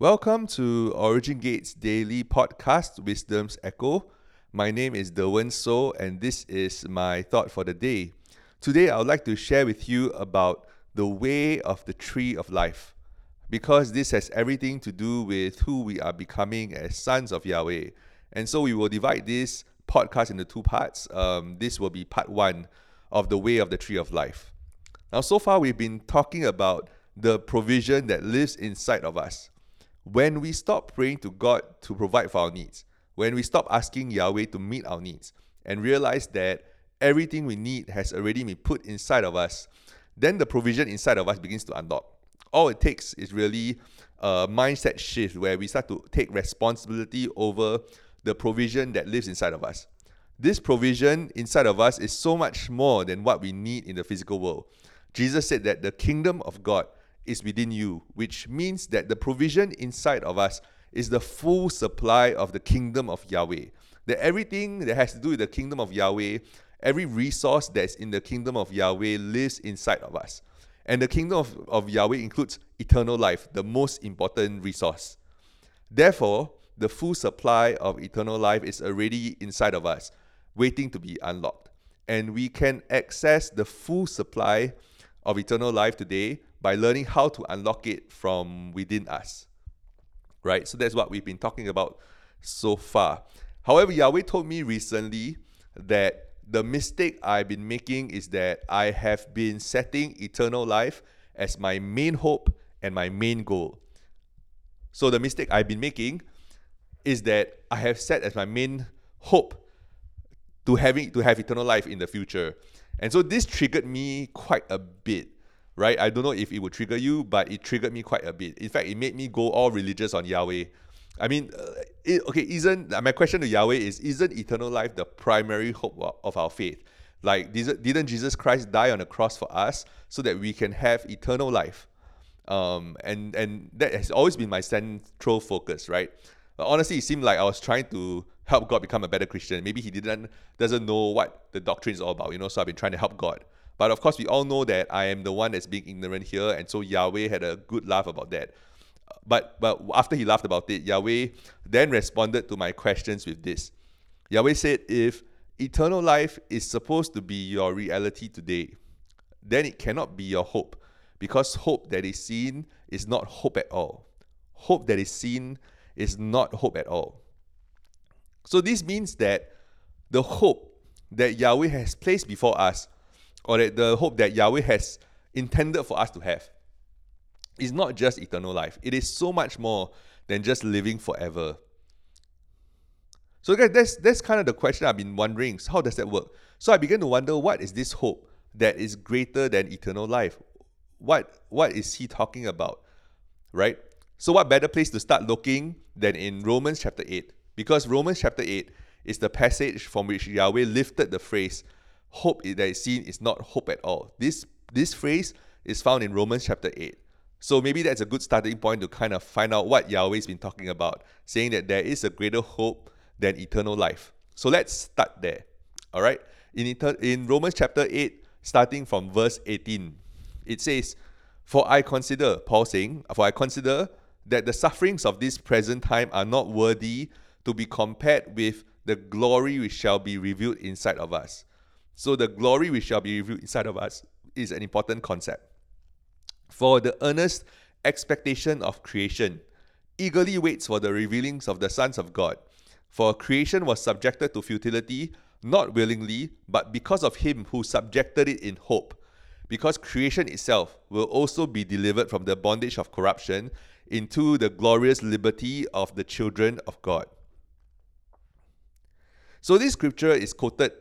Welcome to Origin Gates Daily Podcast, Wisdom's Echo. My name is Derwin So, and this is my thought for the day. Today, I would like to share with you about the way of the tree of life, because this has everything to do with who we are becoming as sons of Yahweh. And so, we will divide this podcast into two parts. Um, this will be part one of the way of the tree of life. Now, so far, we've been talking about the provision that lives inside of us. When we stop praying to God to provide for our needs, when we stop asking Yahweh to meet our needs, and realize that everything we need has already been put inside of us, then the provision inside of us begins to unlock. All it takes is really a mindset shift where we start to take responsibility over the provision that lives inside of us. This provision inside of us is so much more than what we need in the physical world. Jesus said that the kingdom of God is within you, which means that the provision inside of us is the full supply of the kingdom of Yahweh. That everything that has to do with the kingdom of Yahweh, every resource that's in the kingdom of Yahweh lives inside of us. And the kingdom of, of Yahweh includes eternal life, the most important resource. Therefore, the full supply of eternal life is already inside of us, waiting to be unlocked. And we can access the full supply of eternal life today by learning how to unlock it from within us. Right? So that's what we've been talking about so far. However, Yahweh told me recently that the mistake I've been making is that I have been setting eternal life as my main hope and my main goal. So the mistake I've been making is that I have set as my main hope to having to have eternal life in the future. And so this triggered me quite a bit right? I don't know if it would trigger you, but it triggered me quite a bit. In fact, it made me go all religious on Yahweh. I mean, uh, it, okay, isn't my question to Yahweh is isn't eternal life the primary hope of our faith? Like, didn't Jesus Christ die on the cross for us so that we can have eternal life? Um, and and that has always been my central focus, right? But honestly, it seemed like I was trying to help God become a better Christian. Maybe he didn't doesn't know what the doctrine is all about, you know. So I've been trying to help God. But of course, we all know that I am the one that's being ignorant here, and so Yahweh had a good laugh about that. But but after he laughed about it, Yahweh then responded to my questions with this. Yahweh said, "If eternal life is supposed to be your reality today, then it cannot be your hope, because hope that is seen is not hope at all. Hope that is seen is not hope at all. So this means that the hope that Yahweh has placed before us or that the hope that Yahweh has intended for us to have is not just eternal life. It is so much more than just living forever. So guys, that's that's kind of the question I've been wondering. So how does that work? So I began to wonder what is this hope that is greater than eternal life? What what is he talking about? Right? So what better place to start looking than in Romans chapter 8? Because Romans chapter 8 is the passage from which Yahweh lifted the phrase hope that is seen is not hope at all. This this phrase is found in Romans chapter 8. So maybe that's a good starting point to kind of find out what Yahweh's been talking about, saying that there is a greater hope than eternal life. So let's start there. All right? In, in Romans chapter 8, starting from verse 18, it says, For I consider, Paul saying, For I consider that the sufferings of this present time are not worthy to be compared with the glory which shall be revealed inside of us. So the glory which shall be revealed inside of us is an important concept. For the earnest expectation of creation eagerly waits for the revealings of the sons of God. For creation was subjected to futility, not willingly, but because of him who subjected it in hope. Because creation itself will also be delivered from the bondage of corruption into the glorious liberty of the children of God. So, this scripture is quoted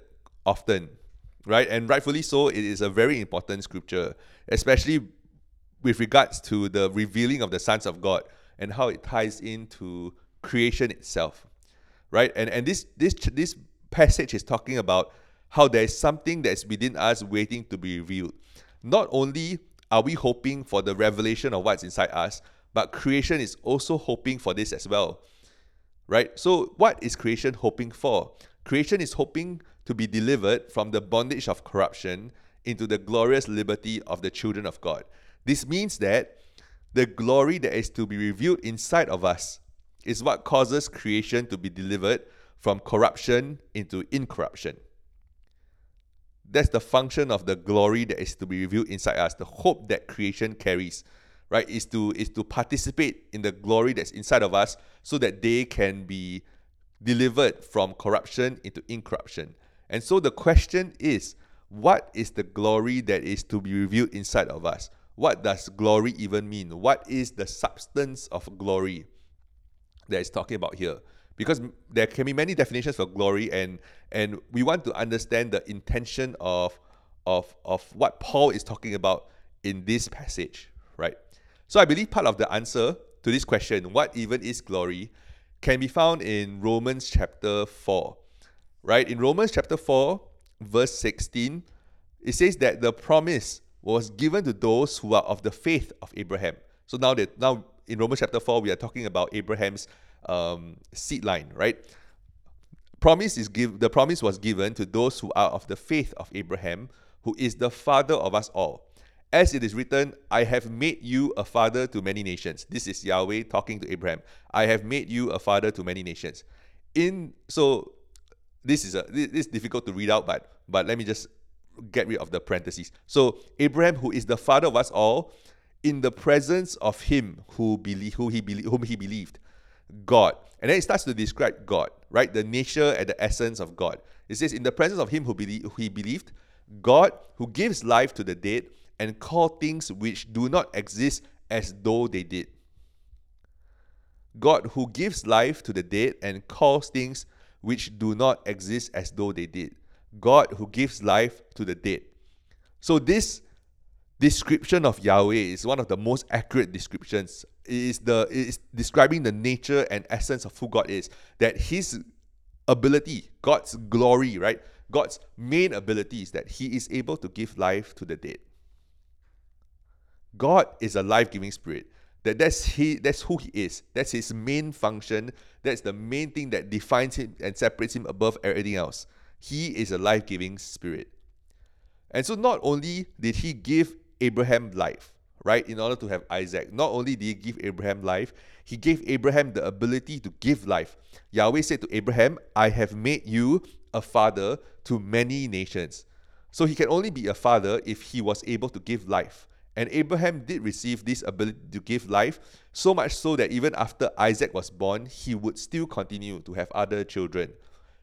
often right? And rightfully so, it is a very important scripture, especially with regards to the revealing of the sons of God and how it ties into creation itself, right? And and this this this passage is talking about how there is something that's within us waiting to be revealed. Not only are we hoping for the revelation of what's inside us, but creation is also hoping for this as well. Right? So, what is creation hoping for? Creation is hoping to be delivered from the bondage of corruption into the glorious liberty of the children of God. This means that The glory that is to be revealed inside of us is what causes creation to be delivered from corruption into incorruption. That's the function of the glory that is to be revealed inside us. The hope that creation carries, right, is to is to participate in the glory that's inside of us, so that they can be delivered from corruption into incorruption. And so the question is, what is the glory that is to be revealed inside of us? What does glory even mean? What is the substance of glory that is talking about here? Because there can be many definitions for glory, and and we want to understand the intention of of of what Paul is talking about in this passage, right? So I believe part of the answer to this question, what even is glory, can be found in Romans chapter 4. Right? In Romans chapter 4, verse 16, it says that the promise was given to those who are of the faith of Abraham. So now that now in Romans chapter 4, we are talking about Abraham's um, seed line, right? Promise is give the promise was given to those who are of the faith of Abraham, who is the father of us all. As it is written, I have made you a father to many nations. This is Yahweh talking to Abraham. I have made you a father to many nations. In so this is a this is difficult to read out, but but let me just get rid of the parentheses. So Abraham, who is the father of us all, in the presence of him who believe who he believe whom he believed, God. And then it starts to describe God, right? The nature and the essence of God. It says, in the presence of him who, believe, who he believed, God who gives life to the dead and call things which do not exist as though they did. God who gives life to the dead and calls things which do not exist as though they did. God who gives life to the dead. So this description of Yahweh is one of the most accurate descriptions. It is the it is describing the nature and essence of who God is. That his ability, God's glory, right? God's main ability is that he is able to give life to the dead. God is a life-giving spirit. That that's he that's who he is. That's his main function. That's the main thing that defines him and separates him above everything else. He is a life-giving spirit. And so not only did he give Abraham life, right, in order to have Isaac, not only did he give Abraham life, he gave Abraham the ability to give life. Yahweh said to Abraham, I have made you a father to many nations. So he can only be a father if he was able to give life. And Abraham did receive this ability to give life, so much so that even after Isaac was born, he would still continue to have other children.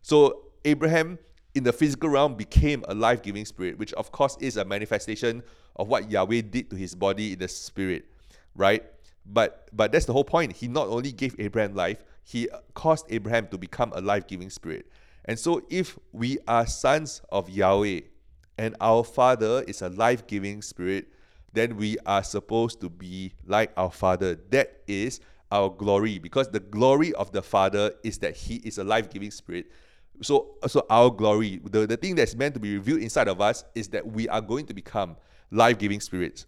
So Abraham, in the physical realm, became a life giving spirit, which of course is a manifestation of what Yahweh did to his body in the spirit, right? But but that's the whole point. He not only gave Abraham life, he caused Abraham to become a life giving spirit. And so if we are sons of Yahweh and our father is a life giving spirit, then we are supposed to be like our Father. That is our glory, because the glory of the Father is that He is a life giving spirit. So, so our glory, the, the thing that's meant to be revealed inside of us, is that we are going to become life giving spirits.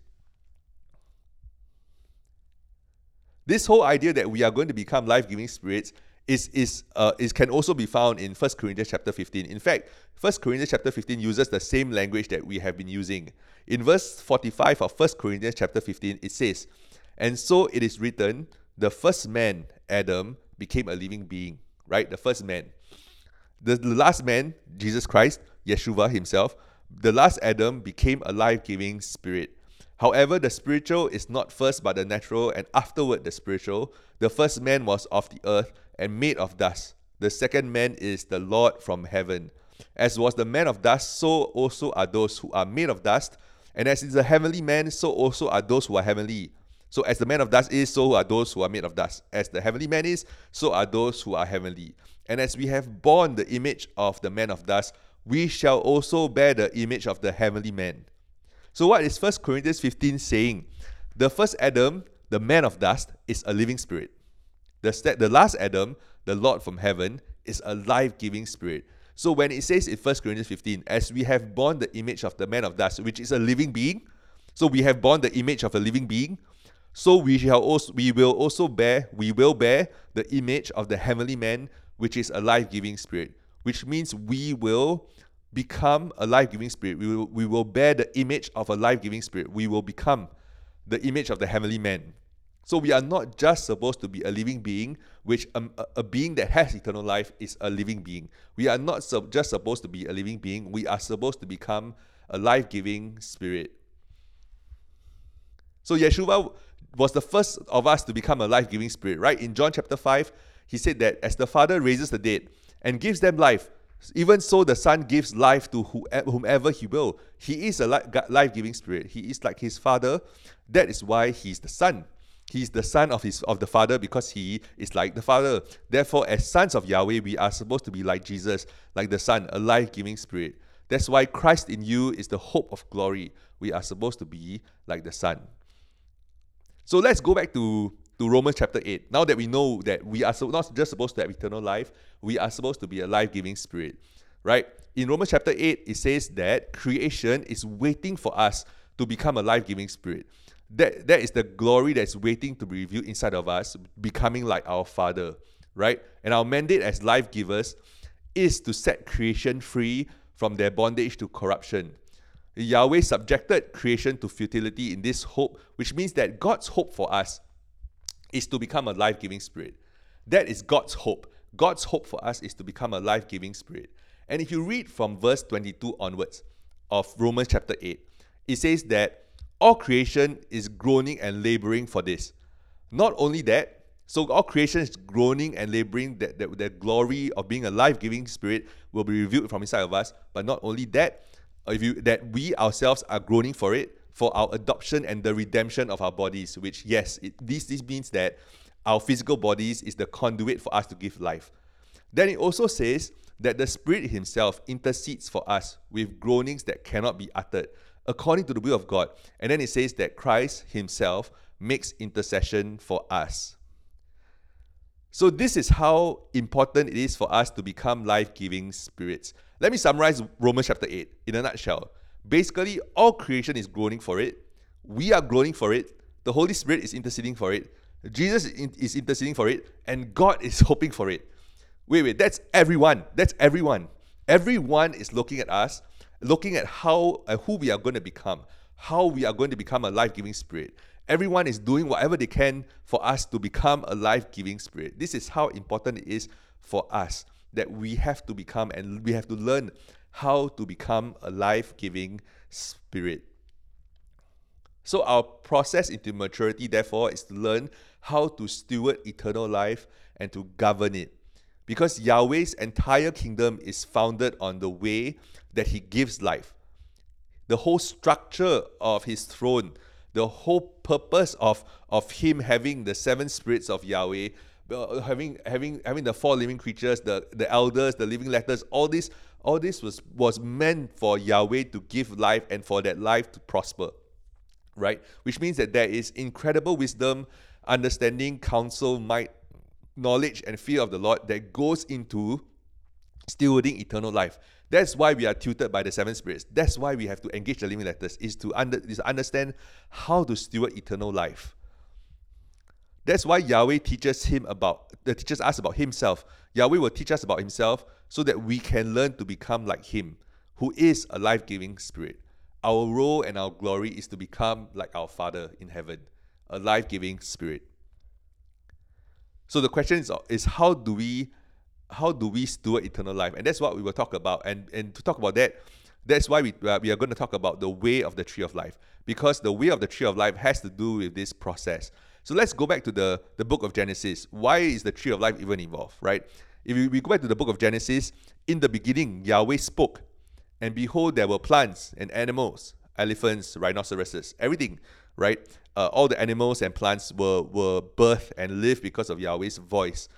This whole idea that we are going to become life giving spirits is is uh, is can also be found in 1 Corinthians chapter 15. In fact, 1 Corinthians chapter 15 uses the same language that we have been using. In verse 45 of 1 Corinthians chapter 15, it says, And so it is written, the first man, Adam, became a living being, right? The first man. The, the last man, Jesus Christ, Yeshua himself, the last Adam became a life giving spirit. However, the spiritual is not first but the natural, and afterward the spiritual. The first man was of the earth and made of dust. The second man is the Lord from heaven. As was the man of dust, so also are those who are made of dust. And as is the heavenly man, so also are those who are heavenly. So as the man of dust is, so are those who are made of dust. As the heavenly man is, so are those who are heavenly. And as we have borne the image of the man of dust, we shall also bear the image of the heavenly man. So what is 1 Corinthians 15 saying? The first Adam, the man of dust, is a living spirit. The, the last Adam, the Lord from heaven, is a life giving spirit. So when it says in 1 Corinthians 15, as we have borne the image of the man of dust, which is a living being, so we have borne the image of a living being, so we shall also we will also bear we will bear the image of the heavenly man, which is a life-giving spirit, which means we will become a life-giving spirit. We will, we will bear the image of a life-giving spirit. We will become the image of the heavenly man. So we are not just supposed to be a living being, which um, a, a, being that has eternal life is a living being. We are not sub- just supposed to be a living being, we are supposed to become a life giving spirit. So Yeshua was the first of us to become a life giving spirit, right? In John chapter 5, he said that as the Father raises the dead and gives them life, even so the Son gives life to whomever he will. He is a life giving spirit. He is like his Father. That is why he's the Son. He's the son of his of the Father because he is like the Father. Therefore, as sons of Yahweh, we are supposed to be like Jesus, like the Son, a life-giving spirit. That's why Christ in you is the hope of glory. We are supposed to be like the Son. So let's go back to, to Romans chapter 8. Now that we know that we are so, not just supposed to have eternal life, we are supposed to be a life giving spirit, right? In Romans chapter 8, it says that creation is waiting for us to become a life giving spirit. That, that is the glory that's waiting to be revealed inside of us, becoming like our Father, right? And our mandate as life givers is to set creation free from their bondage to corruption. Yahweh subjected creation to futility in this hope, which means that God's hope for us is to become a life giving spirit. That is God's hope. God's hope for us is to become a life giving spirit. And if you read from verse 22 onwards of Romans chapter 8, it says that all creation is groaning and laboring for this. Not only that, so all creation is groaning and laboring that, that the glory of being a life giving spirit will be revealed from inside of us. But not only that, if you that we ourselves are groaning for it for our adoption and the redemption of our bodies which yes it, this this means that our physical bodies is the conduit for us to give life then it also says that the spirit himself intercedes for us with groanings that cannot be uttered according to the will of god and then it says that christ himself makes intercession for us so this is how important it is for us to become life-giving spirits let me summarize Romans chapter 8 in a nutshell. Basically, all creation is groaning for it. We are groaning for it. The Holy Spirit is interceding for it. Jesus is interceding for it. And God is hoping for it. Wait, wait, that's everyone. That's everyone. Everyone is looking at us, looking at how uh, who we are going to become, how we are going to become a life-giving spirit. Everyone is doing whatever they can for us to become a life-giving spirit. This is how important it is for us that we have to become and we have to learn how to become a life giving spirit. So, our process into maturity, therefore, is to learn how to steward eternal life and to govern it. Because Yahweh's entire kingdom is founded on the way that He gives life. The whole structure of His throne, the whole purpose of, of Him having the seven spirits of Yahweh uh, having having having the four living creatures, the the elders, the living letters, all this all this was was meant for Yahweh to give life and for that life to prosper, right? Which means that there is incredible wisdom, understanding, counsel, might, knowledge, and fear of the Lord that goes into stewarding eternal life. That's why we are tutored by the seven spirits. That's why we have to engage the living letters, is to, under, is to understand how to steward eternal life. That's why Yahweh teaches him about uh, teaches us about himself. Yahweh will teach us about himself so that we can learn to become like him, who is a life-giving spirit. Our role and our glory is to become like our Father in heaven, a life-giving spirit. So the question is, is how do we how do we steward eternal life? And that's what we will talk about. And and to talk about that, that's why we, uh, we are going to talk about the way of the tree of life. Because the way of the tree of life has to do with this process. So let's go back to the, the book of Genesis. Why is the tree of life even involved, right? If we, we go back to the book of Genesis, in the beginning, Yahweh spoke, and behold, there were plants and animals, elephants, rhinoceroses, everything, right? Uh, all the animals and plants were, were birthed and lived because of Yahweh's voice.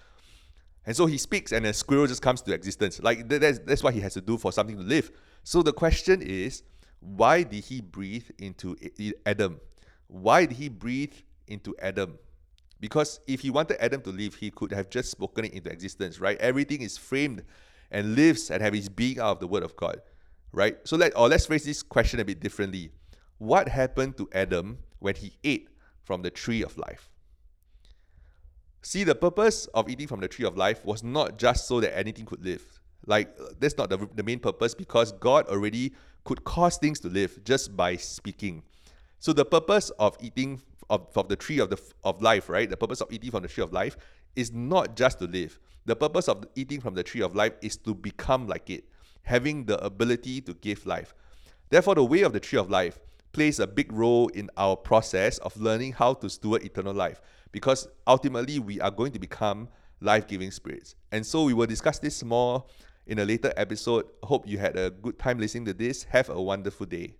And so he speaks, and a squirrel just comes to existence. Like that's, that's what he has to do for something to live. So the question is, why did he breathe into Adam? Why did he breathe into Adam. Because if he wanted Adam to live, he could have just spoken it into existence, right? Everything is framed and lives and have its being out of the word of God, right? So let or let's phrase this question a bit differently. What happened to Adam when he ate from the tree of life? See, the purpose of eating from the tree of life was not just so that anything could live. Like, that's not the, the main purpose because God already could cause things to live just by speaking. So, the purpose of eating of, of the tree of the of life, right? The purpose of eating from the tree of life is not just to live. The purpose of eating from the tree of life is to become like it, having the ability to give life. Therefore, the way of the tree of life plays a big role in our process of learning how to steward eternal life because ultimately we are going to become life giving spirits. And so we will discuss this more in a later episode. Hope you had a good time listening to this. Have a wonderful day.